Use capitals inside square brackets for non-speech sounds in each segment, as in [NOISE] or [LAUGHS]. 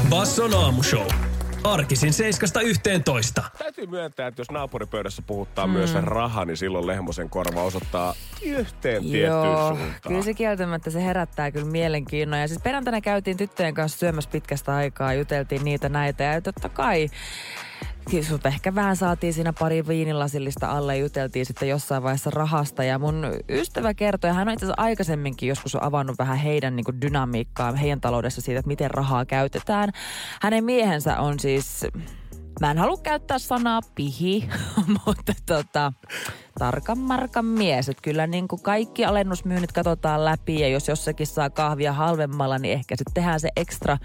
Basson aamushow. Arkisin 7.11. Täytyy myöntää, että jos naapuripöydässä puhuttaa mm. myös raha, niin silloin Lehmosen korva osoittaa yhteen tiettyyn Joo, suuntaan. kyllä se kieltämättä se herättää kyllä mielenkiinnon. Ja siis perjantaina käytiin tyttöjen kanssa syömässä pitkästä aikaa, juteltiin niitä näitä ja totta kai Sut ehkä vähän saatiin siinä pari viinilasillista alle juteltiin sitten jossain vaiheessa rahasta. Ja mun ystävä kertoi, hän on itse asiassa aikaisemminkin joskus avannut vähän heidän niin dynamiikkaa heidän taloudessa siitä, että miten rahaa käytetään. Hänen miehensä on siis Mä en halua käyttää sanaa pihi, [LAUGHS] mutta tota, tarkan markan mies. Että kyllä niin kuin kaikki alennusmyynnit katsotaan läpi ja jos jossakin saa kahvia halvemmalla, niin ehkä sitten tehdään se ekstra,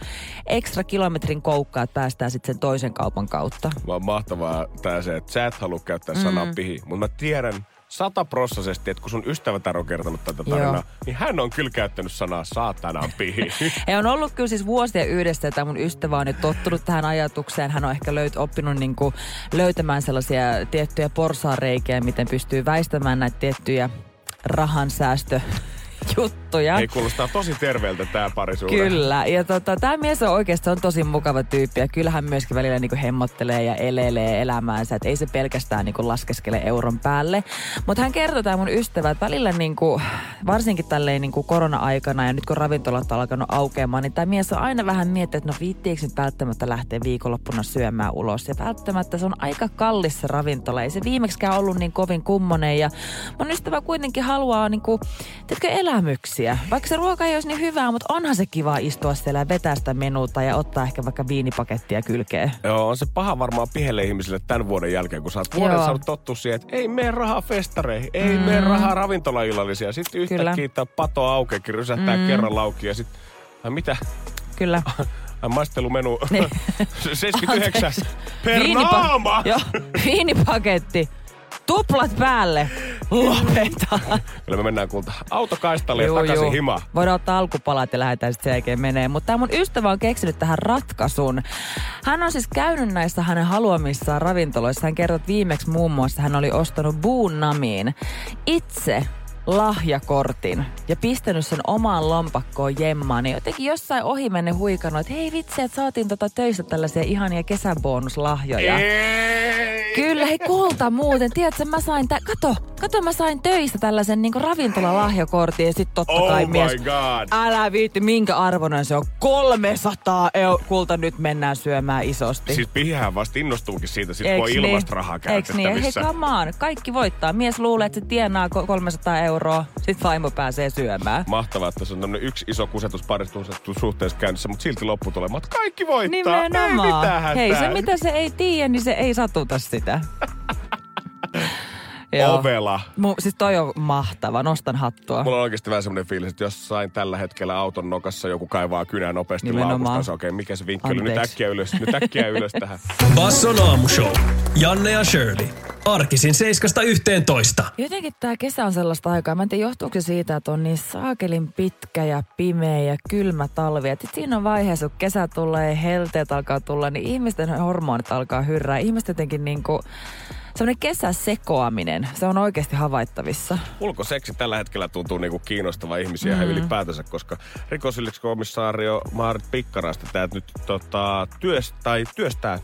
ekstra kilometrin koukka, että päästään sitten sen toisen kaupan kautta. Vaan mahtavaa tää se, että sä et halua käyttää sanaa Mm. pihi, mutta mä tiedän sataprossaisesti, että kun sun ystävätär on kertonut tätä tarinaa, Joo. niin hän on kyllä käyttänyt sanaa saatanan pihi. He [LAUGHS] on ollut kyllä siis vuosia yhdessä, että mun ystävä on jo tottunut tähän ajatukseen. Hän on ehkä löyt, oppinut niin kuin löytämään sellaisia tiettyjä porsaareikiä, miten pystyy väistämään näitä tiettyjä rahansäästö [LAUGHS] juttuja. Ei kuulostaa tosi terveeltä tää parisuhde. Kyllä. Ja tota, tämä mies on oikeasti on tosi mukava tyyppi. Ja kyllähän myöskin välillä niinku hemmottelee ja elelee elämäänsä. Että ei se pelkästään niinku laskeskele euron päälle. Mutta hän kertoo, tämä mun ystävä, että välillä niinku, varsinkin tälleen niinku korona-aikana ja nyt kun ravintolat on alkanut aukeamaan, niin tämä mies on aina vähän miettinyt, että no viittiinkö nyt välttämättä lähteä viikonloppuna syömään ulos. Ja välttämättä se on aika kallis se ravintola. Ei se viimeksikään ollut niin kovin kummonen. Ja mun ystävä kuitenkin haluaa niinku, tiedätkö, elämyksiä. Vaikka se ruoka ei olisi niin hyvää, mutta onhan se kiva istua siellä ja vetää sitä menuta ja ottaa ehkä vaikka viinipakettia kylkeen. Joo, on se paha varmaan pihelle ihmisille tämän vuoden jälkeen, kun sä oot vuoden Joo. saanut tottua siihen, että ei mene rahaa festareihin, ei mm. mene rahaa ravintolaillallisia. Sitten yhtäkkiä tää pato aukeakin, rysähtää mm. kerran lauki ja sitten, ai mitä, Kyllä. [LAUGHS] ai maistelumenu Niin. [LAUGHS] 79 Anteeksi. per Viinipa- naama. Joo, viinipaketti. Tuplat päälle. Lopeta. Kyllä me mennään kulta autokaistalle ja takaisin himaan. Voidaan ottaa alkupalat ja lähdetään sitten sen jälkeen menee. Mutta tämä mun ystävä on keksinyt tähän ratkaisun. Hän on siis käynyt näissä hänen haluamissaan ravintoloissa. Hän kertoi, viimeksi muun muassa hän oli ostanut Buunamiin itse lahjakortin ja pistänyt sen omaan lompakkoon jemmaan. Niin jotenkin jossain ohi menne huikannut, että hei vitsi, että saatiin tota töissä tällaisia ihania kesäbonuslahjoja. Kyllä, hei kulta muuten. Tiedätkö, mä sain, tä- kato, kato mä sain töistä tällaisen niin ravintolalahjakortin ja sit totta Oh kai my mies. god. Älä viitti, minkä arvoinen se on. 300 euroa. Kulta, nyt mennään syömään isosti. Siis pihihän vasta innostuukin siitä, sit kun on Eiks ilmasta rahaa Eiks niin? Hei, käytettävissä. come on. Kaikki voittaa. Mies luulee, että se tienaa ko- 300 euroa. Sitten vaimo pääsee syömään. Mahtavaa, että se on tämmönen yksi iso kusetus suhteessa käynnissä, mutta silti lopputulemat kaikki voittaa. Ei mitään Nimenomaan. hätää. Hei, se mitä se ei tiedä, niin se ei satuta sitä. [LAUGHS] Joo. Ovela. Mu, siis toi on mahtava. Nostan hattua. Mulla on oikeasti vähän semmoinen fiilis, että jos sain tällä hetkellä auton nokassa joku kaivaa kynää nopeasti Nimenomaan. laukusta, okei, mikä se vinkki oli? Nyt äkkiä ylös, nyt äkkiä ylös tähän. [LAUGHS] Basson aamushow. Janne ja Shirley. Arkisin 7.11. Jotenkin tämä kesä on sellaista aikaa. Mä en tiedä, johtuuko se siitä, että on niin saakelin pitkä ja pimeä ja kylmä talvi. Et siinä on vaiheessa, kun kesä tulee ja helteet alkaa tulla, niin ihmisten hormonit alkaa hyrrää. Ihmiset jotenkin niinku, semmoinen kesäsekoaminen, se on oikeasti havaittavissa. Ulkoseksi tällä hetkellä tuntuu niinku kiinnostava ihmisiä mm. ylipäätänsä, koska rikosylikskomissaario Maarit Pikkaraista tää nyt tota, työst, tai työstää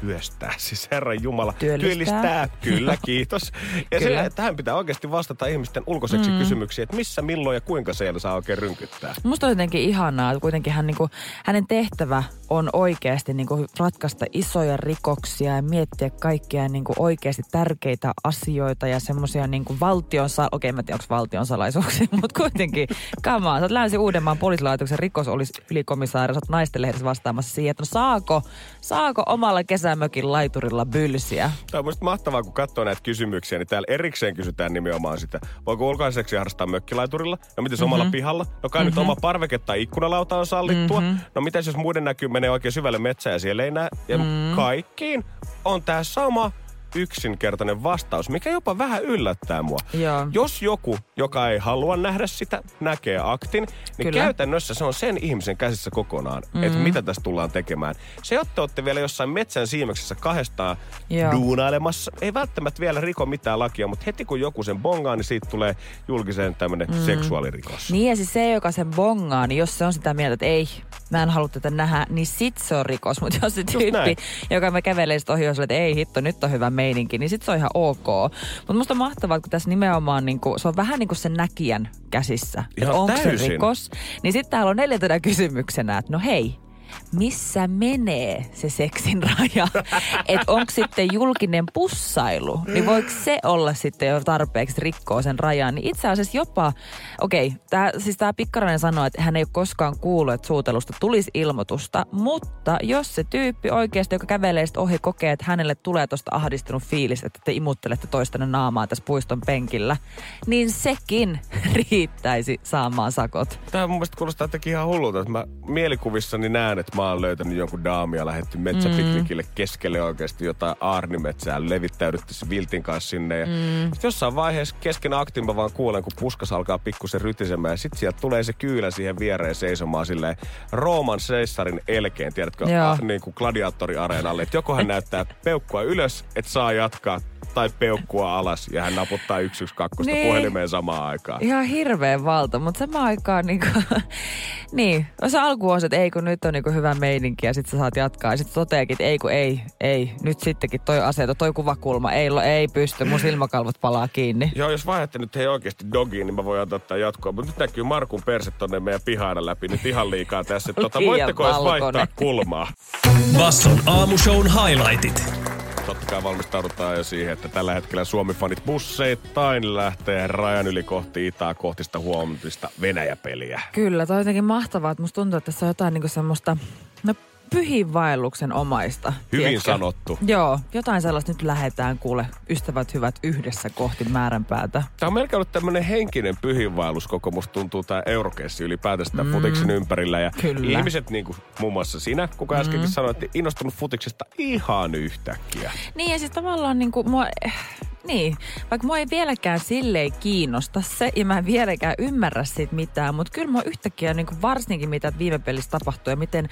työstää, [LAUGHS] siis Herran Jumala. Työllistää. Työllistää, kyllä, [LAUGHS] kiitos. Ja Kyllä. se, tähän pitää oikeasti vastata ihmisten ulkoseksi mm. kysymyksiin, että missä, milloin ja kuinka siellä saa oikein rynkyttää. Musta on jotenkin ihanaa, että kuitenkin hän, niinku, hänen tehtävä on oikeasti niinku, ratkaista isoja rikoksia ja miettiä kaikkia niinku, oikeasti tärkeitä asioita ja semmoisia niinku, valtion, sa- okei mä en tiedä onko valtion salaisuuksia, [LAUGHS] mutta kuitenkin, come on, sä oot Länsi-Uudenmaan poliisilaitoksen rikos olisi ylikomissaari, sä oot naisten lehdessä vastaamassa siihen, että no saako, saako omalla kesä kesämökin laiturilla bylsiä. Tämä on musta mahtavaa, kun katsoo näitä kysymyksiä, niin täällä erikseen kysytään nimenomaan sitä. Voiko ulkoiseksi harrastaa mökkilaiturilla? No miten mm-hmm. omalla pihalla? No kai mm-hmm. nyt oma parveke tai ikkunalauta on sallittua. Mm-hmm. No mitä jos muiden näkyy menee oikein syvälle metsään ja siellä ei näe? Ja mm-hmm. kaikkiin on tämä sama yksinkertainen vastaus, mikä jopa vähän yllättää mua. Joo. Jos joku, joka ei halua nähdä sitä, näkee aktin, niin Kyllä. käytännössä se on sen ihmisen käsissä kokonaan, mm. että mitä tässä tullaan tekemään. Se, että olette vielä jossain metsän siimeksessä kahdestaan Joo. duunailemassa, ei välttämättä vielä riko mitään lakia, mutta heti kun joku sen bongaa, niin siitä tulee julkiseen tämmöinen mm. seksuaalirikos. Niin ja siis se, joka sen bongaa, niin jos se on sitä mieltä, että ei, mä en halua tätä nähdä, niin sit se on rikos. Mutta jos se tyyppi, joka me kävelee sit ohi, on että ei hitto, nyt on hyvä meininki, niin sit se on ihan ok. Mutta musta on mahtavaa, kun tässä nimenomaan niinku, se on vähän niin kuin sen näkijän käsissä. Ihan onko se rikos? Niin sitten täällä on neljäntenä kysymyksenä, että no hei, missä menee se seksin raja? [LAUGHS] että onko sitten julkinen pussailu, niin voiko se olla sitten jo tarpeeksi rikkoa sen rajan? Niin itse asiassa jopa, okei, okay, siis tämä Pikkarainen sanoi, että hän ei ole koskaan kuullut, että suutelusta tulisi ilmoitusta, mutta jos se tyyppi oikeasti, joka kävelee sit ohi, kokee, että hänelle tulee tuosta ahdistunut fiilis, että te imuttelette toistanne naamaa tässä puiston penkillä, niin sekin [LAUGHS] riittäisi saamaan sakot. Tämä mun mielestä kuulostaa jotenkin ihan hullulta, että mä mielikuvissani näen, että mä oon löytänyt jonkun daamia, lähetty metsäpiknikille mm. keskelle oikeasti jotain aarnimetsää, levittäydytty se viltin kanssa sinne. Ja mm. sit jossain vaiheessa kesken aktin mä vaan kuulen, kun puskas alkaa pikkusen rytisemään ja sit sieltä tulee se kyylä siihen viereen seisomaan silleen Rooman seissarin elkeen, tiedätkö, Joo. a, niin kuin gladiaattoriareenalle. Että joko hän [LAUGHS] näyttää peukkua ylös, että saa jatkaa, tai peukkua alas ja hän naputtaa 112 Niin. niin. puhelimeen samaan aikaan. Ihan hirveän valta, mutta samaan aikaan niinku, [LAUGHS] niin, se alku on se, että ei kun nyt on niinku hyvä meininki ja sitten sä saat jatkaa. Ja sitten toteakin, että ei kun ei, ei, nyt sittenkin toi aseto, toi kuvakulma, ei, lo- ei pysty, mun silmäkalvot palaa kiinni. Joo, jos vaihdatte nyt hei oikeasti dogiin, niin mä voin antaa tämän jatkoa. Mutta nyt näkyy Markun perse tonne meidän pihaana läpi nyt ihan liikaa tässä. Tota, voitteko edes vaihtaa kulmaa? Basson aamushown highlightit. Totta kai valmistaudutaan jo siihen, että tällä hetkellä Suomi-fanit busseittain lähtee rajan yli kohti itää kohti sitä huomatista Venäjä-peliä. Kyllä, toi on jotenkin mahtavaa, että musta tuntuu, että tässä on jotain niinku semmoista, no pyhinvaelluksen omaista. Hyvin tiedätkö? sanottu. Joo, jotain sellaista nyt lähetään kuule, ystävät hyvät yhdessä kohti määränpäätä. Tämä on melkein ollut tämmöinen henkinen pyhinvaellus koko musta tuntuu tämä eurokessi ylipäätänsä tämän mm. futiksen ympärillä. Ja Kyllä. ihmiset, niin kuin muun muassa sinä, kuka äskenkin mm. sanoi, että innostunut futiksesta ihan yhtäkkiä. Niin ja siis tavallaan niinku mua, eh, niin, vaikka mua ei vieläkään silleen kiinnosta se ja mä en vieläkään ymmärrä siitä mitään, mutta kyllä mua yhtäkkiä niinku varsinkin mitä viime pelissä tapahtui ja miten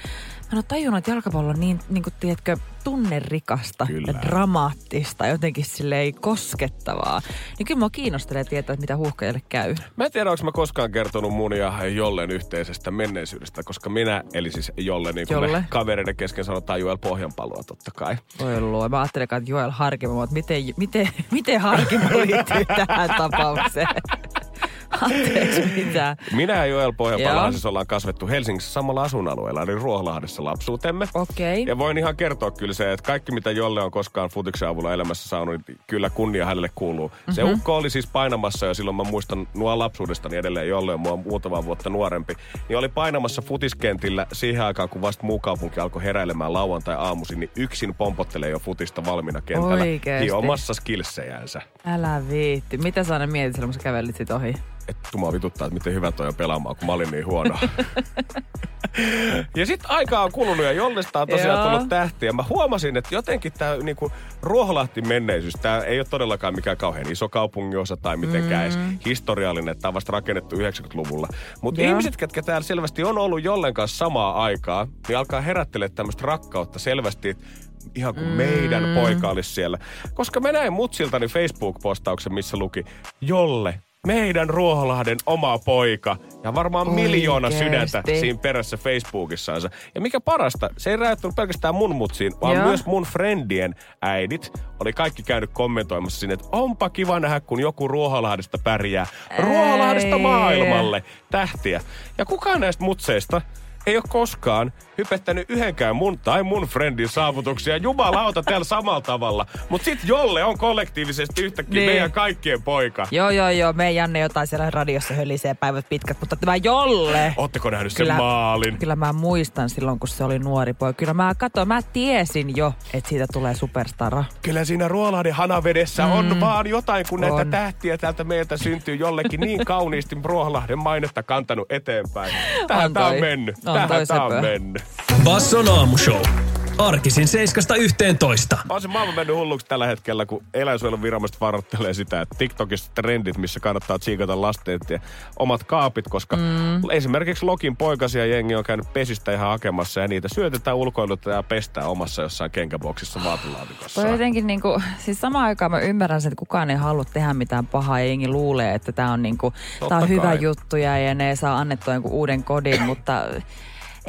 mä ole tajunnut, että jalkapallo on niin, niinku, tiedätkö, tunnerikasta Kyllä. ja dramaattista, jotenkin silleen koskettavaa. Niin kyllä mua kiinnostelee tietää, että mitä huuhkajalle käy. Mä en tiedä, onko mä koskaan kertonut mun ja Jollen yhteisestä menneisyydestä, koska minä, eli siis Jolle, niin kuin Jolle. me kavereiden kesken sanotaan Joel Pohjanpaloa totta kai. Voi luo. Mä ajattelin, että Joel Harkimo, että miten, miten, miten Harkimo liittyy tähän tapaukseen. Anteeksi, mitä? Minä ja Joel siis ollaan kasvettu Helsingissä samalla asuinalueella, eli Ruoholahdessa lapsuutemme. Okei. Ja voin ihan kertoa kyllä se, että kaikki mitä Jolle on koskaan futiksen avulla elämässä saanut, niin kyllä kunnia hänelle kuuluu. Se Mhm. ukko oli siis painamassa ja silloin mä muistan nuo lapsuudestani edelleen, Jolle on mua muutama vuotta nuorempi. Niin oli painamassa futiskentillä siihen aikaan, kun vasta muu kaupunki alkoi heräilemään lauantai aamuisin, niin yksin pompottelee jo futista valmiina kentällä. Oikeesti? Hiomassa skillsejänsä. Älä viitti. Mitä sä aina mietit silloin, kun sä kävelit sit ohi? Että tumaa vituttaa, että miten hyvä toi on pelaamaan, kun mä olin niin huono. [LAUGHS] ja sitten aikaa on kulunut ja Jollesta on tosiaan Joo. tullut tähtiä. Mä huomasin, että jotenkin tämä niinku, Ruoholahti menneisyys, tämä ei ole todellakaan mikään kauhean iso kaupunginosa tai mitenkään mm. edes historiallinen. Tämä on vasta rakennettu 90-luvulla. Mutta ihmiset, ketkä täällä selvästi on ollut Jollen kanssa samaa aikaa, niin alkaa herättelee tämmöistä rakkautta selvästi, että ihan kuin mm. meidän poika olisi siellä. Koska mä näin mutsiltani Facebook-postauksen, missä luki Jolle, meidän Ruoholahden oma poika. Ja varmaan miljoona Oikeesti. sydäntä siinä perässä Facebookissaansa. Ja mikä parasta, se ei rajoittunut pelkästään mun mutsiin, vaan Joo. myös mun friendien äidit oli kaikki käynyt kommentoimassa sinne, että onpa kiva nähdä, kun joku Ruoholahdesta pärjää. Ruoholahdesta maailmalle tähtiä. Ja kukaan näistä mutseista ei ole koskaan hypettänyt yhdenkään mun tai mun friendin saavutuksia jumalauta täällä samalla tavalla. Mutta sit Jolle on kollektiivisesti yhtäkkiä Niin. meidän kaikkien poika. Joo, joo, joo. Me Janne jotain siellä radiossa hölisee päivät pitkät, mutta tämä Jolle... Ootteko nähnyt sen maalin? Kyllä mä muistan silloin, kun se oli nuori poika. Kyllä mä katsoin, mä tiesin jo, että siitä tulee superstara. Kyllä siinä Ruolahden hanavedessä mm. on vaan jotain, kun näitä On. tähtiä täältä meiltä syntyy jollekin niin kauniisti Ruolahden mainetta kantanut eteenpäin. Tähän On tää on mennyt. On Tähän toi on söpö. mennyt. Basson aamushow. Arkisin 7.11. On se maailma mennyt hulluksi tällä hetkellä, kun eläinsuojelun viranomaiset varoittelee sitä, että TikTokissa trendit, missä kannattaa tsiikata lasten ja omat kaapit, koska mm. esimerkiksi Lokin poikasia jengi on käynyt pesistä ihan hakemassa ja niitä syötetään, ulkoilutetaan ja pestään omassa jossain kenkäboksissa vaatelaatikossa. Toi jotenkin niinku, siis samaan aikaan mä ymmärrän sen, että kukaan ei halua tehdä mitään pahaa ja jengi luulee, että tää on niinku, tää on hyvä juttu ja, ja ne saa annettua jonkun uuden kodin, mutta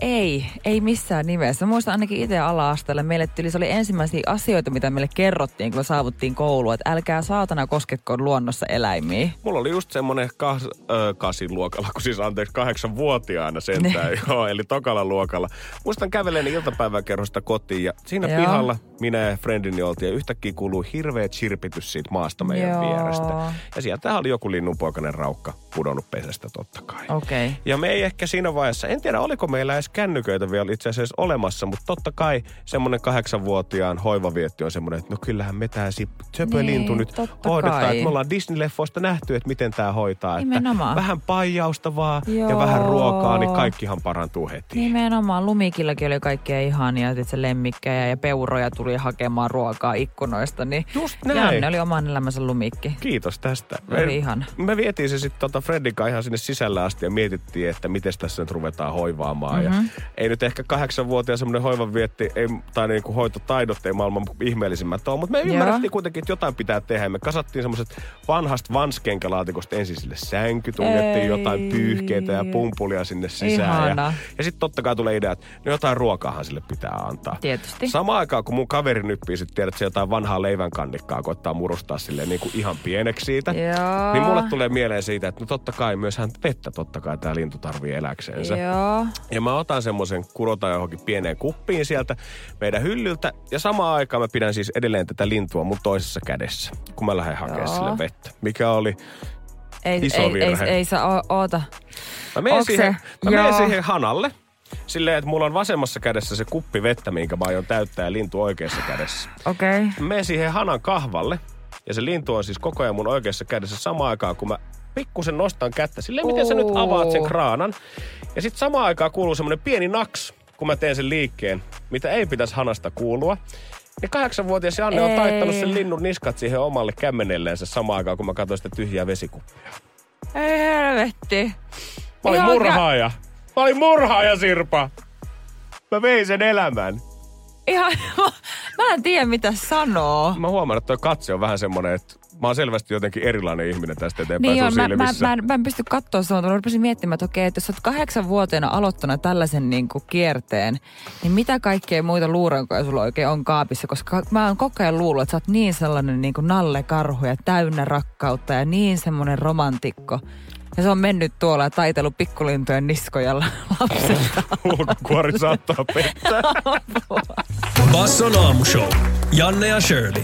ei, ei missään nimessä. Muistan ainakin itse ala-asteella, meille tuli, se oli ensimmäisiä asioita, mitä meille kerrottiin, kun me saavuttiin koulua, että älkää saatana kosketko luonnossa eläimiä. Mulla oli just semmonen kas, ö, kasin luokalla, kun siis anteeksi kahdeksanvuotiaana sentään, joo, eli tokalla luokalla. Muistan kävelen iltapäiväkerhosta kotiin ja siinä Joo. pihalla minä ja friendini oltiin ja yhtäkkiä kuului hirveä chirpitys siitä maasta meidän Joo. vierestä. Ja sieltä oli joku linnunpoikainen raukka pudonnut pesästä totta kai. Okay. Ja me ei ehkä siinä vaiheessa, en tiedä oliko meillä edes kännyköitä vielä itse asiassa olemassa, mutta totta kai semmoinen kahdeksanvuotiaan hoivavietti on semmoinen, että no kyllähän me tää söpölintu Niin, nyt hoidetaan. kai. Että me ollaan Disney-leffoista nähty, että miten tämä hoitaa. Nimenomaan. Että vähän paijausta vaan ja Joo. vähän ruokaa, niin kaikkihan parantuu heti. Nimenomaan Lumikillakin oli kaikkea ihania, että se lemmikkejä ja peuroja tuli hakemaan ruokaa ikkunoista, niin Just näin. Janne oli oman elämänsä lumikki. Kiitos tästä. Oli ihana. Me vietiin se sitten tota Fredin ihan sinne sisällä asti ja mietittiin, että miten tässä nyt ruvetaan hoivaamaan. Mhm. Mm-hmm. Ja ei nyt ehkä kahdeksanvuotiaan semmoinen hoivan vietti, ei, tai niinku hoitotaidot ei maailman ihmeellisimmät ole, mutta me Joo. ymmärrettiin kuitenkin, että jotain pitää tehdä. Me kasattiin semmoiset vanhasta vanskenkalaatikosta ensin sille sänky, tungettiin Ei. jotain pyyhkeitä ja pumpulia sinne sisään. Ihana. Ja, ja sitten totta kai tulee idea, että no jotain ruokaahan sille pitää antaa. Tietysti. Samaan aikaan, kun mun kaveri nyppii, sit tiedät, se jotain vanhaa leivänkannikkaa koittaa murustaa silleen niin kuin ihan pieneksi siitä. Joo. Niin mulle tulee mieleen siitä, että no totta kai myös hän vettä totta kai tämä lintu tarvii eläkseensä. Joo. Ja mä otan semmoisen kurotan johonkin pieneen kuppiin sieltä meidän hyllyltä. Ja samaan aikaan mä pidän siis edelleen tätä lintua mun toisessa kädessä, kun mä lähden hakemaan Joo. sille vettä. Mikä oli, Ei, Iso ei, ei, virhe. ei, saa o- oota. mä menen, Onks se? siihen, mä menen Joo. siihen hanalle. Silleen, että mulla on vasemmassa kädessä se kuppi vettä, minkä mä aion täyttää ja lintu oikeassa kädessä. Okei. Okay. Mä menen siihen hanan kahvalle. Ja se lintu on siis koko ajan mun oikeassa kädessä samaan aikaan, kun mä pikkusen nostan kättä. Silleen, miten sä nyt avaat sen kraanan. Ja sitten samaan aikaan kuuluu semmoinen pieni naks, kun mä teen sen liikkeen, mitä ei pitäisi hanasta kuulua. Ja kahdeksanvuotias Janne on Ei. taittanut sen linnun niskat siihen omalle kämmenelleensä samaan aikaa, kun mä katsoin sitä tyhjää vesikuppia. Ei helvetti. Mä olin Ihan murhaaja. Mä olin murhaaja, Sirpa. Mä vein sen elämän. Ihan, [LAUGHS] mä en tiedä mitä sanoo. Mä huomaan, että toi katse on vähän semmonen, että mä oon selvästi jotenkin erilainen ihminen tästä eteenpäin Niin sun on, mä, mä, silmissä. mä, en, mä en pysty katsoa sanoa, mä rupesin miettimään, että okei, että jos sä oot kahdeksanvuotiaana aloittanut tällaisen niin kuin kierteen, niin mitä kaikkea muita luurankoja sulla oikein on kaapissa? Koska mä oon koko ajan luullut, että sä oot niin sellainen niin kuin nallekarhu ja täynnä rakkautta ja niin semmoinen romantikko. Ja se on mennyt tuolla ja taitellut pikkulintojen niskojalla [LAUGHS] lapsesta. Ulkokuori saattaa pettää. [LAUGHS] Basson aamushow. Janne ja Shirley.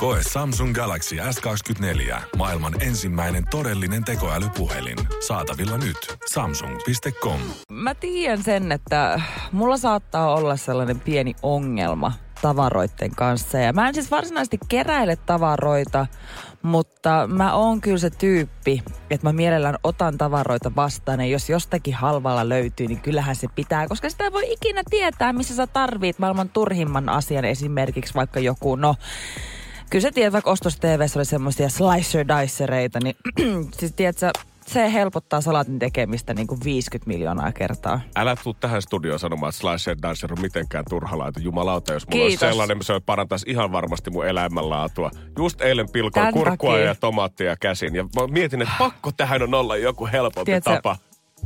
Koe Samsung Galaxy S24. Maailman ensimmäinen todellinen tekoälypuhelin. Saatavilla nyt. Samsung.com. Mä tiedän sen, että mulla saattaa olla sellainen pieni ongelma tavaroiden kanssa. Ja mä en siis varsinaisesti keräile tavaroita, mutta mä oon kyllä se tyyppi, että mä mielellään otan tavaroita vastaan. Ja jos jostakin halvalla löytyy, niin kyllähän se pitää, koska sitä ei voi ikinä tietää, missä sä tarvit maailman turhimman asian. Esimerkiksi vaikka joku, no Kyllä se tiedät, vaikka ostos TVssä oli semmoisia slicer dicereita, niin [CLEARS THROAT] siis tiedätkö, se helpottaa salatin tekemistä niin kuin 50 miljoonaa kertaa. Älä tuu tähän studioon sanomaan, että Slice and Dancer on mitenkään turha laite. Jumalauta, jos mulla Kiitos. olisi sellainen, se parantaisi ihan varmasti mun elämänlaatua. Just eilen pilkoin Tän kurkkua takia. ja tomaattia käsin. Ja mä mietin, että pakko tähän on olla joku helpompi Tiedätkö, tapa.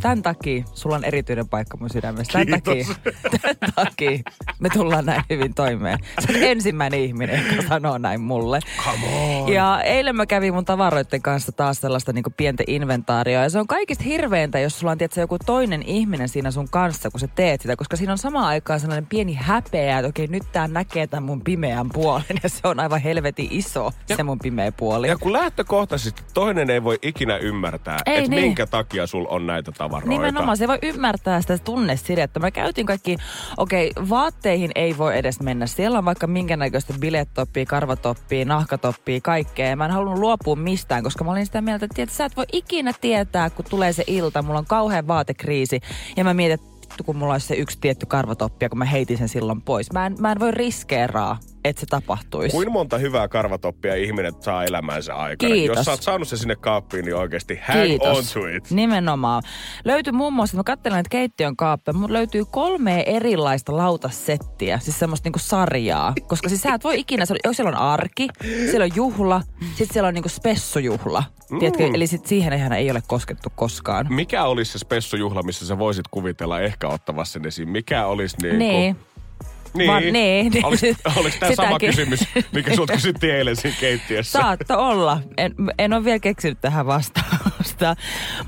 Tämän takia sulla on erityinen paikka mun sydämessä. Tämän Kiitos. takia, tämän takia me tullaan näin hyvin toimeen. Sä oot ensimmäinen ihminen, joka sanoo näin mulle. Come on. Ja eilen mä kävin mun tavaroiden kanssa taas sellaista niin pientä inventaarioa. Ja se on kaikista hirveintä, jos sulla on tietysti, joku toinen ihminen siinä sun kanssa, kun sä teet sitä. Koska siinä on samaan aikaan sellainen pieni häpeä, että okei, nyt tää näkee tämän mun pimeän puolen. Ja se on aivan helvetin iso, se mun pimeä puoli. Ja kun lähtökohtaisesti toinen ei voi ikinä ymmärtää, että niin. minkä takia sul on näitä tavaroita. Nimenomaan, se voi ymmärtää sitä tunnesidettä. Mä käytin kaikki, okei, vaatteihin ei voi edes mennä. Siellä on vaikka minkä näköistä bilettoppia, karvatoppia, nahkatoppia, kaikkea. Mä en halunnut luopua mistään, koska mä olin sitä mieltä, että tiedät, sä et voi ikinä tietää, kun tulee se ilta. Mulla on kauhean vaatekriisi. Ja mä mietin, kun mulla olisi se yksi tietty karvatoppi, kun mä heitin sen silloin pois. Mä en, mä en voi riskeeraa, että se tapahtuisi. Kuin monta hyvää karvatoppia ihminen saa elämänsä aikana. Kiitos. Jos sä oot saanut se sinne kaappiin, niin oikeasti hang Kiitos. on to it. Nimenomaan. Löytyi muun muassa, mä katselen näitä keittiön kaappeja, mutta löytyy kolme erilaista lautasettiä, siis semmoista niinku sarjaa. Koska siis sä et voi ikinä, se on- jos siellä on arki, siellä on juhla, sitten siellä on niinku spessujuhla. Mm. Tiedätkö, eli sit siihen eihän ei ole koskettu koskaan. Mikä olisi se spessujuhla, missä sä voisit kuvitella ehkä ottavassa sen esiin? Mikä olisi niin Niin. Niin. Va- niin. Oliko, [LAUGHS] oliko tämä sama kysymys, mikä sut kysyttiin eilen siinä keittiössä? Saatto olla. En, en ole vielä keksinyt tähän vastausta.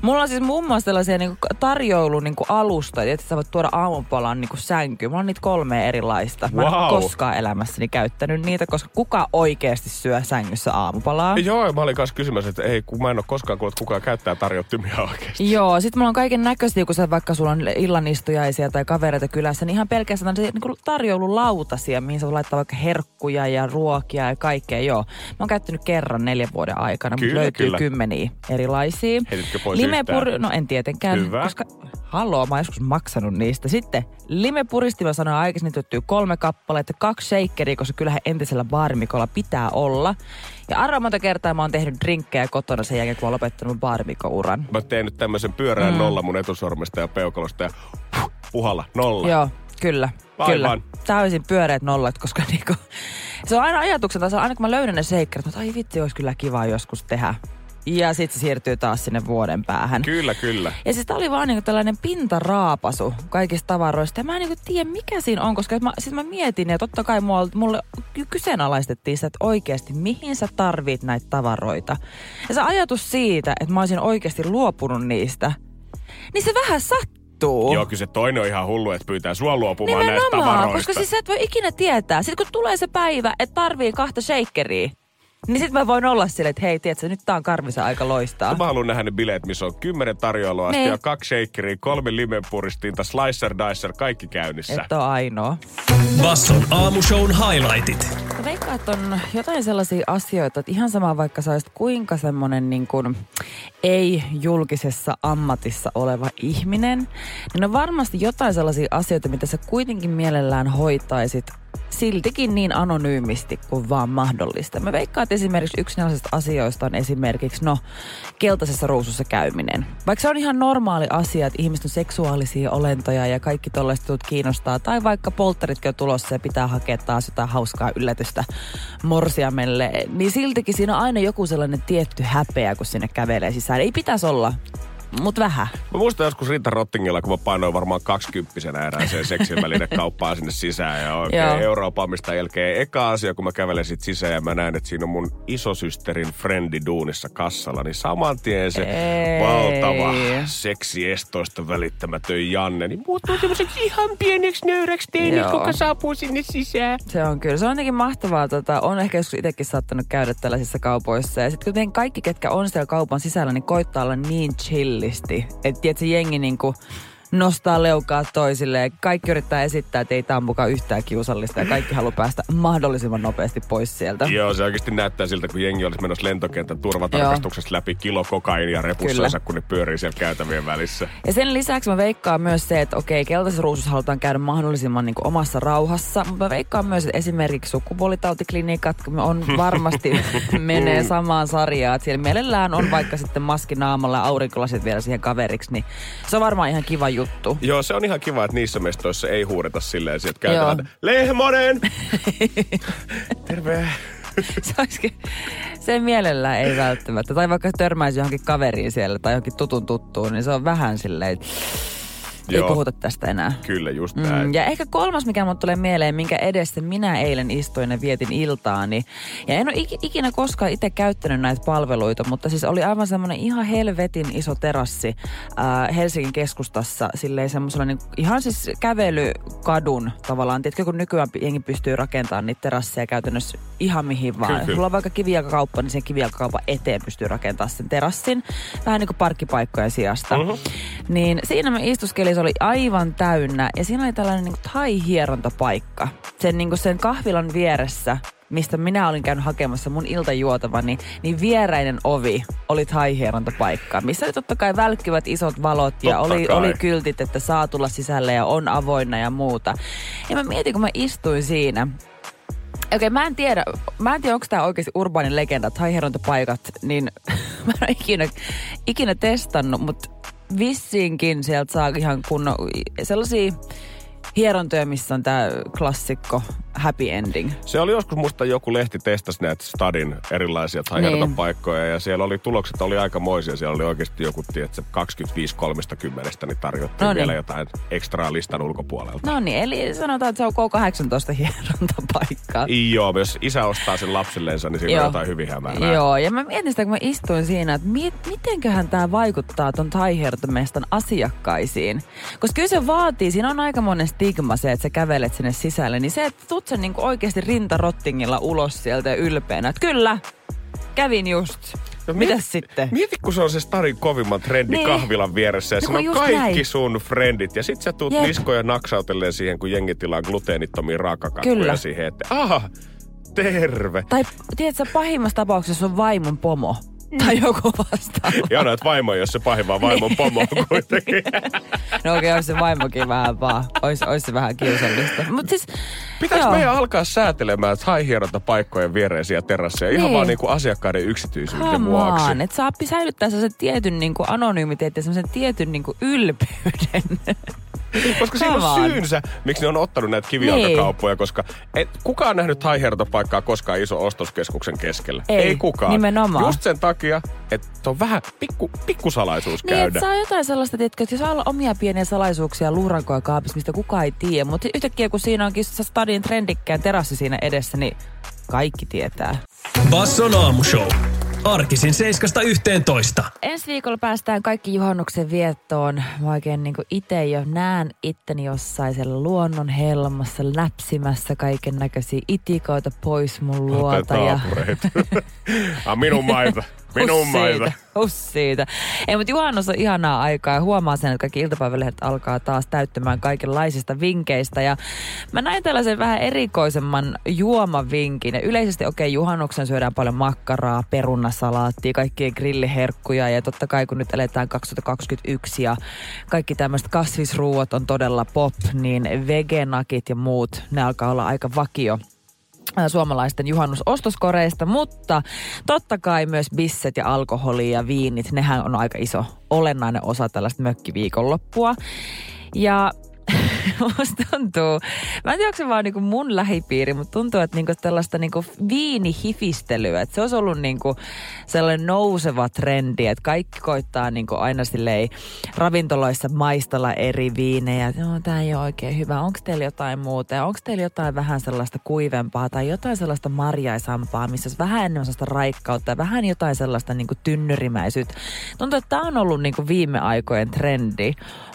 Mulla on siis muun muassa tällaisia niinku tarjoulun niinku alusta, että sä voit tuoda aamupalan niinku sänkyyn. Mulla on niitä kolme erilaista. Mä en Wow. ole koskaan elämässäni käyttänyt niitä, koska kuka oikeasti syö sängyssä aamupalaa? Joo, mä olin kanssa kysymässä, että ei, kun mä en ole koskaan kuullut, että kukaan käyttää tarjottimia oikeasti. Joo, sit mulla on kaiken näköisiä, kun sä vaikka sulla on illanistujaisia tai kavereita kylässä, niin ihan pelkästään niin tarjoululautasia, mihin sä voit laittaa vaikka herkkuja ja ruokia ja kaikkea. Joo, mä oon käyttänyt kerran neljän vuoden aikana, mutta Kyllä, löytyy kyllä. kymmeniä erilaisia. Heititkö pois Limepur... yhtään? No en tietenkään, Hyvä. koska haloo, mä oon joskus maksanut niistä. Sitten limepuristi, mä sanoin aikaisemmin, että löytyy kolme kappaletta, kaksi shakeria, koska kyllähän entisellä baarimikolla pitää olla. Ja arvaa monta kertaa mä oon tehnyt drinkkejä kotona sen jälkeen, kun oon lopettanut baarimikouran. Mä teen nyt tämmöisen pyöreän mm. nolla mun etusormesta ja peukalosta ja puhalla, nolla. Joo, kyllä. Aivan. Kyllä. Täysin pyöreät nollat, koska niinku, se on aina ajatuksena, tasolla, aina kun mä löydän ne seikkarit, että ai vitsi, olisi kyllä kiva joskus tehdä. Ja sitten se siirtyy taas sinne vuoden päähän. Kyllä, kyllä. Ja siis tää oli vaan niinku tällainen pintaraapasu kaikista tavaroista. Ja mä en niinku tiedä, mikä siinä on, koska mä, siis mä mietin, ja totta kai mulle, mulle ky- kyseenalaistettiin sitä, että oikeasti mihin sä tarvit näitä tavaroita. Ja se ajatus siitä, että mä olisin oikeasti luopunut niistä, niin se vähän sattuu. Joo, kyllä se toinen on ihan hullu, että pyytää sua luopumaan näistä Nimenomaan, tavaroista. koska siis sä et voi ikinä tietää. Sitten kun tulee se päivä, että tarvii kahta shakeria, niin sitten mä voin olla silleen, että hei, tiedätkö, nyt tää on karvisen aika loistaa. Mä haluan nähdä ne bileet, missä on kymmenen tarjoilua Niin. ja kaksi shakeria, kolme limenpuristinta, slicer, dicer, kaikki käynnissä. Et ole ainoa. Basson aamushown highlightit. Mä veikkaan, että on jotain sellaisia asioita, että ihan sama vaikka sä olisit kuinka semmoinen niin kuin ei-julkisessa ammatissa oleva ihminen, niin on varmasti jotain sellaisia asioita, mitä sä kuitenkin mielellään hoitaisit siltikin niin anonyymisti kuin vaan mahdollista. Mä veikkaan, että esimerkiksi yksi näistä asioista on esimerkiksi, no, keltaisessa ruusussa käyminen. Vaikka se on ihan normaali asia, että ihmiset on seksuaalisia olentoja ja kaikki tollaiset kiinnostaa, tai vaikka polttaritkin on tulossa ja pitää hakea taas jotain hauskaa yllätystä morsiamelle, niin siltikin siinä on aina joku sellainen tietty häpeä, kun sinne kävelee sisään. Ei pitäisi olla, mutta vähän. Mä muistan joskus Rita Rottingilla, kun mä painoin varmaan kaksikymppisenä erääseen seksin välinen kauppaan sinne sisään. Ja oikein Joo. Euroopan mistä jälkeen. Eka asia, kun mä kävelen sit sisään ja mä näen, että siinä on mun isosysterin frendi duunissa kassalla, niin saman tien se Ei. valtava seksiestoista välittämätön Janne, niin muuttuu semmoiseksi ihan pieneksi nöyräksi teinit, Joo. kuka saapuu sinne sisään. Se on kyllä. Se on jotenkin mahtavaa. Tota, on ehkä joskus itsekin saattanut käydä tällaisissa kaupoissa. Ja sitten kuitenkin kaikki, ketkä on siellä kaupan sisällä, niin koittaa olla niin chillisti. Että tiedätkö, jengi niinku nostaa leukaa toisille ja kaikki yrittää esittää, että ei mukaan yhtään kiusallista ja kaikki haluaa päästä mahdollisimman nopeasti pois sieltä. Joo, se oikeasti näyttää siltä, kun jengi olisi menossa lentokentän turvatarkastuksesta läpi kilo kokainia repussansa, kun ne pyörii siellä käytävien välissä. Ja sen lisäksi mä veikkaan myös se, että okei, keltaisessa ruusussa halutaan käydä mahdollisimman niin omassa rauhassa, mutta mä veikkaan myös, että esimerkiksi sukupuolitautiklinikat on varmasti [LAUGHS] menee samaan sarjaan. Että siellä mielellään on vaikka sitten maski naamalla ja aurinkolasit vielä siihen kaveriksi, niin se on varmaan ihan kiva juttu. Joo, se on ihan kiva, että niissä mestoissa ei huudeta silleen, että käytetään Lehmonen! [LAUGHS] Terve! se olisikin, se mielellään ei välttämättä. Tai vaikka törmäisi johonkin kaveriin siellä tai johonkin tutun tuttuun, niin se on vähän silleen, ei Joo. puhuta tästä enää. Kyllä, just mm, näin. Mm, ja ehkä kolmas, mikä mun tulee mieleen, minkä edessä minä eilen istuin ja vietin iltaani. Ja en ole ikinä koskaan itse käyttänyt näitä palveluita, mutta siis oli aivan semmoinen ihan helvetin iso terassi äh, Helsingin keskustassa. Silleen semmoisella niin, ihan siis kävelykadun tavallaan. Tiedätkö, kun nykyään jengi pystyy rakentamaan niitä terasseja käytännössä ihan mihin vaan. Kyllä, kyllä. Mulla on vaikka kivijalkakauppa, niin sen kivijalkakaupan eteen pystyy rakentamaan sen terassin. Vähän niin kuin parkkipaikkojen sijasta. Uh-huh. Niin siinä me istuskelin se oli aivan täynnä ja siinä oli tällainen niin thai-hierontapaikka. Sen, niin sen kahvilan vieressä mistä minä olin käynyt hakemassa mun iltajuotavani, niin vieräinen ovi oli thai-hierontapaikka, missä oli totta kai välkkyvät isot valot ja oli, oli kyltit, että saa tulla sisälle ja on avoinna ja muuta. Ja mä mietin, kun mä istuin siinä, Okei, okay, mä en tiedä, mä en tiedä, onko tämä oikeasti urbaanin legenda, thai paikat, niin [LAUGHS] mä en ole ikinä, ikinä testannut, mutta vissiinkin sieltä saa ihan kunnon sellaisia hierontoja, missä on tämä klassikko happy ending. Se oli joskus musta joku lehti testasi näitä stadin erilaisia paikkoja niin. ja siellä oli tulokset oli aika moisia. Siellä oli oikeasti joku, tiedätkö, 25-30, niin tarjottiin no niin. vielä jotain ekstraa listan ulkopuolelta. No niin, eli sanotaan, että se on K18 hierontapaikkaa. Joo, jos isä ostaa sen lapsilleensa, niin siinä Joo. on jotain hyvin hämärää. Joo, ja mä mietin sitä, kun mä istuin siinä, että mit, mitenköhän tämä vaikuttaa ton taihiertontamestan asiakkaisiin. Koska kyllä se vaatii, siinä on aika monen stigma se, että sä kävelet sinne sisälle, niin se, että tuut sä niinku oikeasti rintarottingilla ulos sieltä ylpeänä, että kyllä, kävin just. No, Mitäs mieti, sitten? Mieti, kun se on se Starin kovimman trendi niin. kahvilan vieressä ja no, on kaikki näin. sun frendit. Ja sit sä tuut Jep. niskoja naksautelleen siihen, kun jengi tilaa gluteenittomia raakakakkuja siihen, että aha, terve. Tai tiedätkö, pahimmassa tapauksessa on vaimon pomo tai joku vastaava. [LAUGHS] Ja näet vaimo, jos se pahin vaan vaimon niin. pomo kuitenkin. [LAUGHS] no okei, okay, olisi se vaimokin vähän vaan. Olisi, olisi se vähän kiusallista. Mut siis, Pitäis meidän alkaa säätelemään haihierota paikkojen viereisiä terasseja niin. ihan vaan niin kuin asiakkaiden yksityisyyden vuoksi. On, että saa säilyttää sen tietyn niin kuin anonymiteetin ja sen tietyn niin kuin ylpeyden. [LAUGHS] [LAUGHS] Koska siinä on syynsä, miksi ne on ottanut näitä kivijalkakauppoja, niin. koska et, kukaan on nähnyt paikkaa koskaan iso ostoskeskuksen keskellä. Ei, Ei kukaan. Nimenomaan. Just sen takia, että on vähän pikku, pikkusalaisuus niin, käydä. Niin, saa jotain sellaista, että jos saa olla omia pieniä salaisuuksia luurankoja kaapissa, mistä kukaan ei tiedä. Mutta yhtäkkiä kun siinä onkin stadin trendikkään terassi siinä edessä, niin kaikki tietää. Basson aamushow. Arkisin 7.11. Ensi viikolla päästään kaikki juhannuksen viettoon. Mä oikein niin itse jo näen itteni jossain siellä luonnon helmassa läpsimässä kaiken näköisiä itikoita pois mun luota. Ja... [LAUGHS] minun maita. Minun maita. Hus siitä. Ei, mutta juhannus on ihanaa aikaa ja huomaa sen, että kaikki iltapäivälehdet alkaa taas täyttämään kaikenlaisista vinkkeistä. Ja mä näin tällaisen vähän erikoisemman juomavinkin. Ja yleisesti okei, okay, juhannuksen syödään paljon makkaraa, perunasalaattia, kaikkia grilliherkkuja. Ja totta kai kun nyt eletään 2021 ja kaikki tämmöiset kasvisruuat on todella pop, niin vegenakit ja muut, ne alkaa olla aika vakio suomalaisten juhannusostoskoreista, mutta totta kai myös bisset ja alkoholi ja viinit, nehän on aika iso olennainen osa tällaista mökkiviikonloppua. Ja musta tuntuu, mä en tiedä, onko se vaan niinku mun lähipiiri, mutta tuntuu, että niinku tällaista niinku viinihifistelyä, että se olisi ollut niinku sellainen nouseva trendi, että kaikki koittaa niinku aina silleen ravintoloissa maistella eri viinejä, no, tämä ei ole oikein hyvä, onko teillä jotain muuta? Onko teillä jotain vähän sellaista kuivempaa tai jotain sellaista marjaisampaa, missä olisi vähän enemmän sellaista raikkautta ja vähän jotain sellaista niinku tynnyrimäisyyttä. Tuntuu, että tämä on ollut niinku viime aikojen trendi,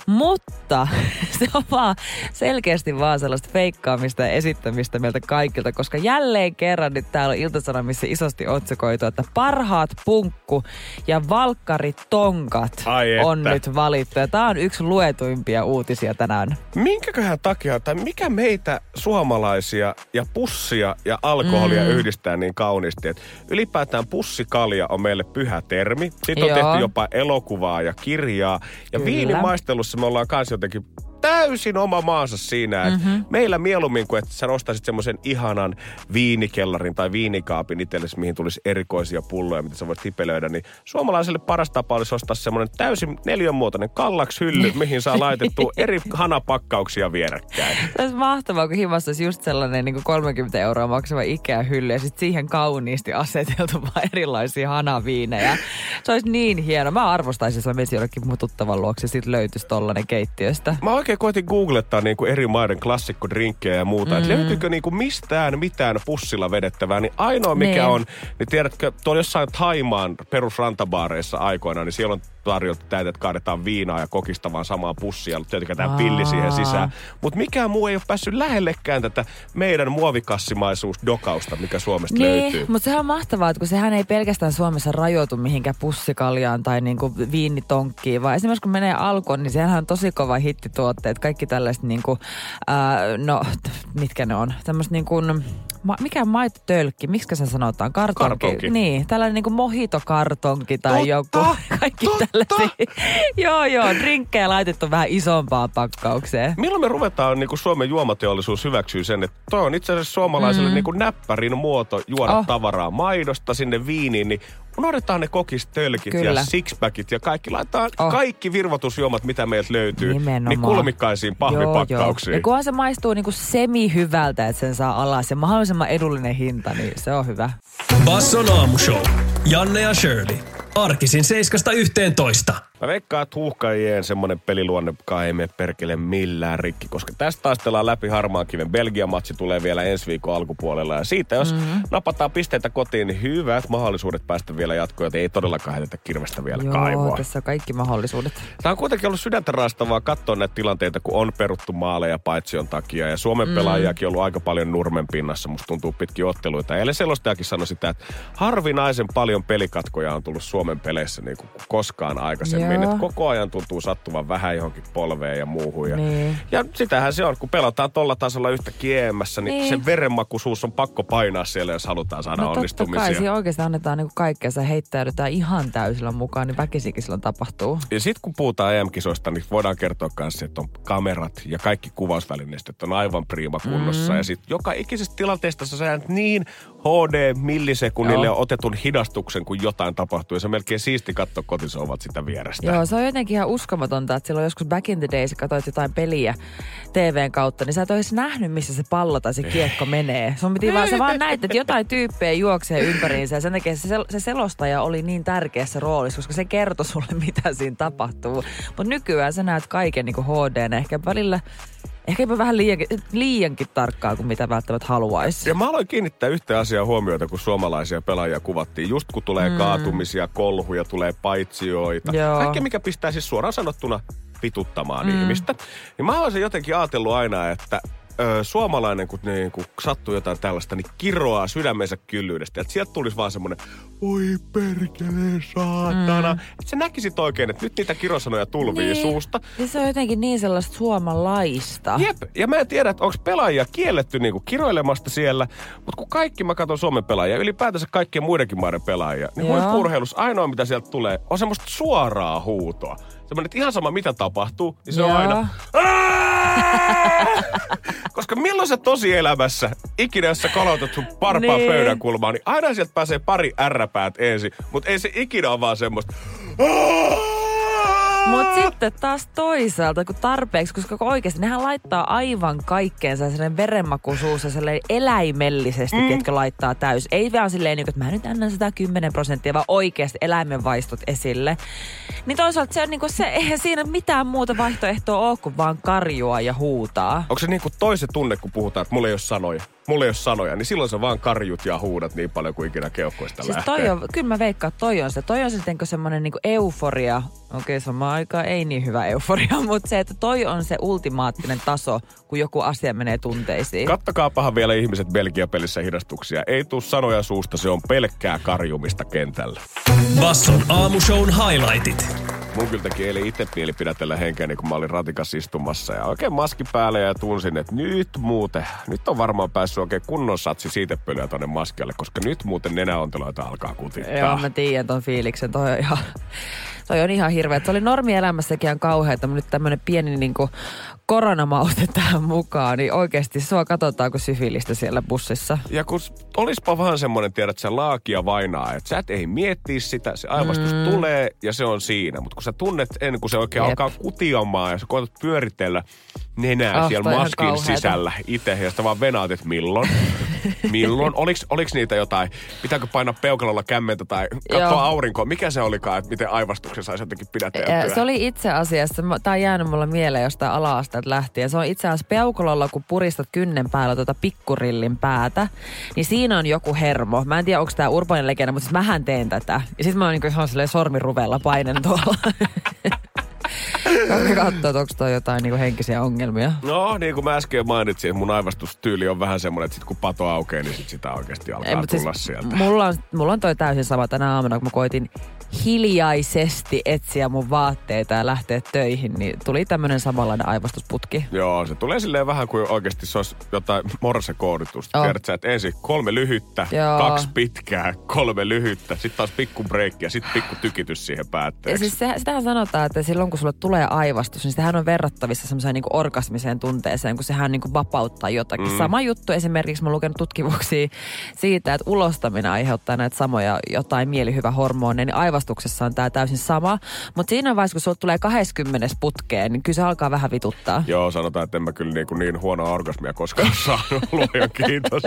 mutta [LAUGHS] se on vaan selkeästi vaan sellaista feikkaamista ja esittämistä meiltä kaikilta, koska jälleen kerran nyt täällä on Ilta-Sanomissa isosti otsikoitu, että parhaat punkku ja valkkaritonkat on nyt valittu. Ja tää on yksi luetuimpia uutisia tänään. Minkäköhän takia, tai mikä meitä suomalaisia ja pussia ja alkoholia mm. yhdistää niin kauniisti, että ylipäätään pussikalja on meille pyhä termi. Siitä on Joo. tehty jopa elokuvaa ja kirjaa. Ja Kyllä. viinimaistelussa me ollaan kanssa jotenkin täysin oma maansa siinä, että mm-hmm. meillä mieluummin kuin että sä nostaisit semmoisen ihanan viinikellarin tai viinikaapin itsellesi, mihin tulisi erikoisia pulloja, mitä sä voit tipelöidä, niin suomalaiselle paras tapa olisi ostaa semmoinen täysin neliönmuotoinen kallaks hylly, [LAUGHS] mihin saa laitettua eri hanapakkauksia vierekkäin. Se olisi mahtavaa, kun himassa olisi just sellainen niin kuin 30 euroa maksava Ikea-hylly ja sitten siihen kauniisti aseteltu vaan [LAUGHS] erilaisia hanaviinejä. Se olisi niin hieno. Mä arvostaisin, jos mä menisin jollekin mun tuttavan luokse ja sitten löytyisi tollanen keittiöstä. Mä oikein koitin googlettaa niinku eri maiden klassikkodrinkkejä ja muuta, mm. että löytyykö niinku mistään mitään pussilla vedettävää, niin ainoa mikä Niin. on, niin tiedätkö, tuolla jossain Taimaan perusrantabaareissa aikoina, niin siellä on tarjottu täytä, että kaadetaan viinaa ja kokista vaan samaa pussia, tietenkin tämä pilli siihen sisään. Mutta mikään muu ei ole päässyt lähellekään tätä meidän muovikassimaisuusdokausta, mikä Suomesta löytyy. Niin, mutta sehän on mahtavaa, että kun sehän ei pelkästään Suomessa rajoitu mihinkään pussikaljaan tai niinku viinitonkkiin, vaan esimerkiksi kun menee alkoon, niin sehän on tosi kova hittituotteet. Kaikki tällaiset niinku, ää, no mitkä ne on, tämmöiset niinku, ma, mikä maitotölkki, miksi se sanotaan? Kartonki. Kartonki. Niin, tällainen niinku mohitokartonki tai Totta, joku. [LAUGHS] Kaikki totta. Tällaisia. [LAUGHS] joo, joo, drinkkejä laitettu vähän isompaan pakkaukseen. Milloin me ruvetaan niin kuin Suomen juomateollisuus hyväksyy sen, että toi on itse asiassa suomalaiselle mm. niin kuin näppärin muoto juoda oh. Tavaraa maidosta sinne viiniin, niin unohdetaan ne kokistölkit Kyllä. ja sixpackit ja kaikki. Laitetaan oh. Kaikki virvotusjuomat, mitä meiltä löytyy, Nimenomaan. niin kulmikkaisiin pahvipakkauksiin. Ja kunhan se maistuu niinku semi-hyvältä, että sen saa alas ja mahdollisimman edullinen hinta, niin se on hyvä. Basson aamushow. Janne ja Shirley. Arkisin 7.11. Mä veikkaan, että huuhkajien semmonen peliluonnekaan ei mene perkele millään rikki, koska tästä taistellaan läpi harmaan kiven. Belgian matsi tulee vielä ensi viikon alkupuolella ja siitä jos mm-hmm. napataan pisteitä kotiin, niin hyvät mahdollisuudet päästä vielä jatkoon, joten ei todellakaan heitetä kirvestä vielä Joo, kaivoa. tässä on kaikki mahdollisuudet. Tämä on kuitenkin ollut sydäntä raastavaa katsoa näitä tilanteita, kun on peruttu maaleja paitsion takia. Ja Suomen mm. pelaajiakin on ollut aika paljon nurmen pinnassa, musta tuntuu pitkin otteluita. Ja selostajakin sanoi sitä, että harvinaisen paljon pelikatkoja on tullut Suomen peleissä niin kuin koskaan aikaisemmin. Joo. Että koko ajan tuntuu sattuvan vähän johonkin polveen ja muuhun. Ja, Niin. ja sitähän se on, kun pelataan tolla tasolla yhtä kiemässä, niin, Niin. se verenmakuisuus on pakko painaa siellä, jos halutaan saada No totta onnistumisia. kai, siinä oikeasti annetaan niinku kaikkea, sä heittäydytään ihan täysillä mukaan, niin väkisikin silloin tapahtuu. Ja sitten kun puhutaan EM-kisoista, niin voidaan kertoa myös, että on kamerat ja kaikki kuvausvälineistöt on aivan priima kunnossa. Mm. Ja sitten joka ikisestä tilanteesta sä niin HD millisekunnille Joo. otetun hidastuksen, kun jotain tapahtuu. Ja se on melkein siisti katsoa kotisouvat sitä vierestä. Joo, se on jotenkin ihan uskomatonta, että silloin joskus back in the days, katsoit jotain peliä TVn kautta, niin sä et olisi nähnyt, missä se pallo tai se kiekko menee. Sun piti vaan, sä vaan [LAUGHS] näit, että jotain tyyppejä juoksee ympäriinsä ja sen takia se, sel- se selostaja oli niin tärkeässä roolissa, koska se kertoi sulle, [LAUGHS] mitä siinä tapahtuu. Mutta nykyään sä näet kaiken niin HD, ehkä välillä, ehkä jopa vähän liiankin, liiankin tarkkaa kuin mitä välttämättä haluaisi. Ja mä aloin kiinnittää yhteen asiaan huomiota, kun suomalaisia pelaajia kuvattiin. Just kun tulee mm. kaatumisia, kolhuja, tulee paitsioita. Joo. Kaikkea, mikä pistää siis suoraan sanottuna vituttamaan mm. ihmistä. Niin mä oon sen jotenkin ajatellut aina, että ö, suomalainen, kun, niin, kun sattuu jotain tällaista, niin kiroaa sydämensä kyllyydestä. Että sieltä tulisi vaan semmoinen, oi perkele saatana. Mm. Että sä näkisit oikein, että nyt niitä kirosanoja tulvii niin. suusta. Ja se on jotenkin niin sellaista suomalaista. Jep, ja mä en tiedä, että onko pelaajia kielletty niinku kiroilemasta siellä, mutta kun kaikki mä katson Suomen pelaajia, ylipäätänsä kaikkien muidenkin maiden pelaajia, niin Joo. huippurheilussa ainoa mitä sieltä tulee on semmoista suoraa huutoa. Semmoinen, että ihan sama mitä tapahtuu, niin se on Joo. aina "Aaah!" Koska milloin sä tosielämässä, ikinä jos sä kalautat sun parpaan Niin. pöydän kulmaan, niin aina sieltä pääsee pari ärräpäät ensin, mutta ei se ikinä ole vaan semmoista Mutta sitten taas toisaalta, kun tarpeeksi, koska oikeasti nehän laittaa aivan kaikkeensa sellainen verenmakuisuus ja sellainen eläimellisesti, mm. tiedätkö, laittaa täys. Ei vaan silleen, niin kuin, että mä nyt annan 110 prosenttia, vaan oikeasti eläimen vaistot esille. Niin toisaalta se on niin kuin se, eihän siinä mitään muuta vaihtoehtoa ole kuin vaan karjua ja huutaa. Onko se niinku toisen tunne, kun puhutaan, että mulla ei ole sanoja? Mulla ei ole sanoja, niin silloin sä vaan karjut ja huudat niin paljon kuin ikinä keuhkoista Siis lähtee. toi on, kyllä mä veikkaan, että toi on se. Toi on sitten semmoinen niinku euforia. Okei, samaan aikaan ei niin hyvä euforia, [LAUGHS] mutta se, että toi on se ultimaattinen taso, kun joku asia menee tunteisiin. Kattokaapahan vielä ihmiset Belgia-pelissä hidastuksia. Ei tuu sanoja suusta, se on pelkkää karjumista kentällä. Basson aamushown highlightit. Mun kyllä teki eilen itse mieli pidätellä henkeäni, kun mä olin ratikas istumassa ja oikein maski päälle ja tunsin, että nyt muuten, nyt on varmaan päässyt oikein kunnon satsi siitepölyä tonne maskialle, koska nyt muuten nenäonteloita alkaa kutittaa. Joo, mä tiedän ton fiiliksen. Toi on ihan, toi on ihan hirveä. Se oli normielämässäkin ihan kauheata, mutta nyt tämmönen pieni niin kuin koronamauste [LAUGHS] tähän mukaan, niin oikeasti sua katsotaan kuin syfilistä siellä bussissa. Ja kun olispa vaan semmoinen, tiedät, että se laakia vainaa, että sä et ei miettiä sitä, se aivastus mm. tulee ja se on siinä. Mutta kun sä tunnet ennen kuin se oikein Jep. alkaa kutiamaan ja sä koetat pyöritellä nenää Ah, siellä maskin kauheata. sisällä itse ja sitä vaan venaat, että milloin. [LAUGHS] milloin? Oliks, oliks niitä jotain? Pitääkö painaa peukalolla kämmentä tai katsoa Joo. aurinkoa? Mikä se olikaan, että miten aivastuksen saisi jotenkin pidäteltyä? Se oli itse asiassa, tämä on jäänyt mulle mieleen jostain ala-asteelta lähtien. Se on itse asiassa peukalolla, kun puristat kynnen päällä tuota pikkurillin päätä, niin siinä on joku hermo. Mä en tiedä, onko tämä urbainen legenda, mutta siis mähän teen tätä. Ja sitten mä oon niinku ihan silleen sormiruvella painen tuolla. Käykää katsoa, että onko toi jotain niinku henkisiä ongelmia. No, niin kuin mä äsken mainitsin, mun aivastustyyli on vähän semmoinen, että sit kun pato aukeaa, niin sit sitä oikeasti alkaa mut tulla sieltä. Mulla on, mulla on toi täysin sama tänä aamuna, kun mä koitin hiljaisesti etsiä mun vaatteita ja lähteä töihin, niin tuli tämmönen samanlainen aivostusputki. Joo, se tulee silleen vähän kuin oikeasti se olisi jotain morse-kooditusta. Oh. Tiedät sä, että ensin kolme lyhyttä, Joo. kaksi pitkää, kolme lyhyttä, sitten taas pikku breikki ja sitten pikku tykitys siihen Ja päätteeksi. siis se, sitähän sanotaan, että silloin kun sulle tulee aivastus, niin sitähän on verrattavissa semmoiseen niin orgasmiseen tunteeseen, kun sehän niin vapauttaa jotakin. Mm. Sama juttu esimerkiksi, mä lukenut tutkimuksia siitä, että ulostaminen aiheuttaa näitä samoja jotain mielihyvähormoneja, niin aivastuksessa on tämä täysin sama. Mutta siinä vaiheessa, kun sulle tulee 20 putkeen, niin kyllä se alkaa vähän vituttaa. Joo, sanotaan, että en mä kyllä niin, kuin niin huonoa orgasmia koskaan [LAUGHS] saanut, luojan kiitos.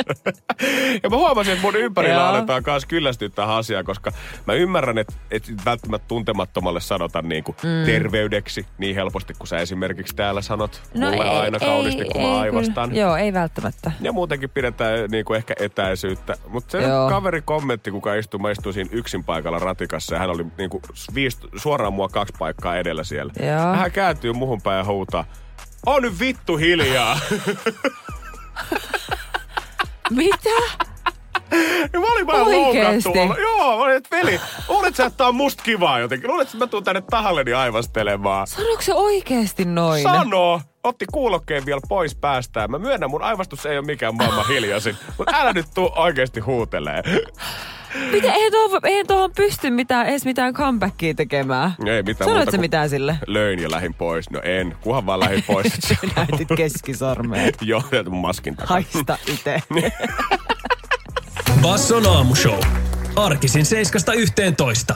ja mä huomasin, että mun ympärillä aletaan kanssa kyllästyä tähän asiaan, koska mä ymmärrän, että et välttämättä tuntemattomalle sanota niin kuin mm. terveydeksi niin helposti, kuin sä esimerkiksi täällä sanot mulle aina kaunisti, kun mä aivastan. Kyllä. Joo, ei välttämättä. Ja muutenkin pidetään niin kuin ehkä etäisyyttä. Mutta se Joo. kaveri kommentti, kuka istui, mä istuin siinä yksin paikalla ratikassa ja hän oli niin kuin viisi, suoraan mua kaksi paikkaa edellä siellä. Joo. Hän kääntyy muhun päin ja huutaa, on nyt vittu hiljaa. [LAUGHS] Mitä? ja mä olin vaan Oikeesti? loukattu. Joo, mä olin, että veli, luulet sä, että tää on musta kivaa jotenkin? Luulet, että mä tuun tänne tahalleni aivastelemaan? Sanoiko se oikeasti noin? Sano! Otti kuulokkeen vielä pois päästään. Mä myönnän, mun aivastus ei ole mikään maailman hiljaisin. Mutta älä nyt tuu oikeesti huutelee. Miten, eihän tuohon, eihän tuohon pysty mitään, edes mitään comebackia tekemään. Ei mitään Sanoit kuin mitään sille? Löin ja lähin pois. No en, kunhan vaan lähin pois. [LAUGHS] Näytit keskisormeen. [LAUGHS] Joo, maskin takaa. Haista itse. [LAUGHS] Basson aamushow. Arkisin 7.11.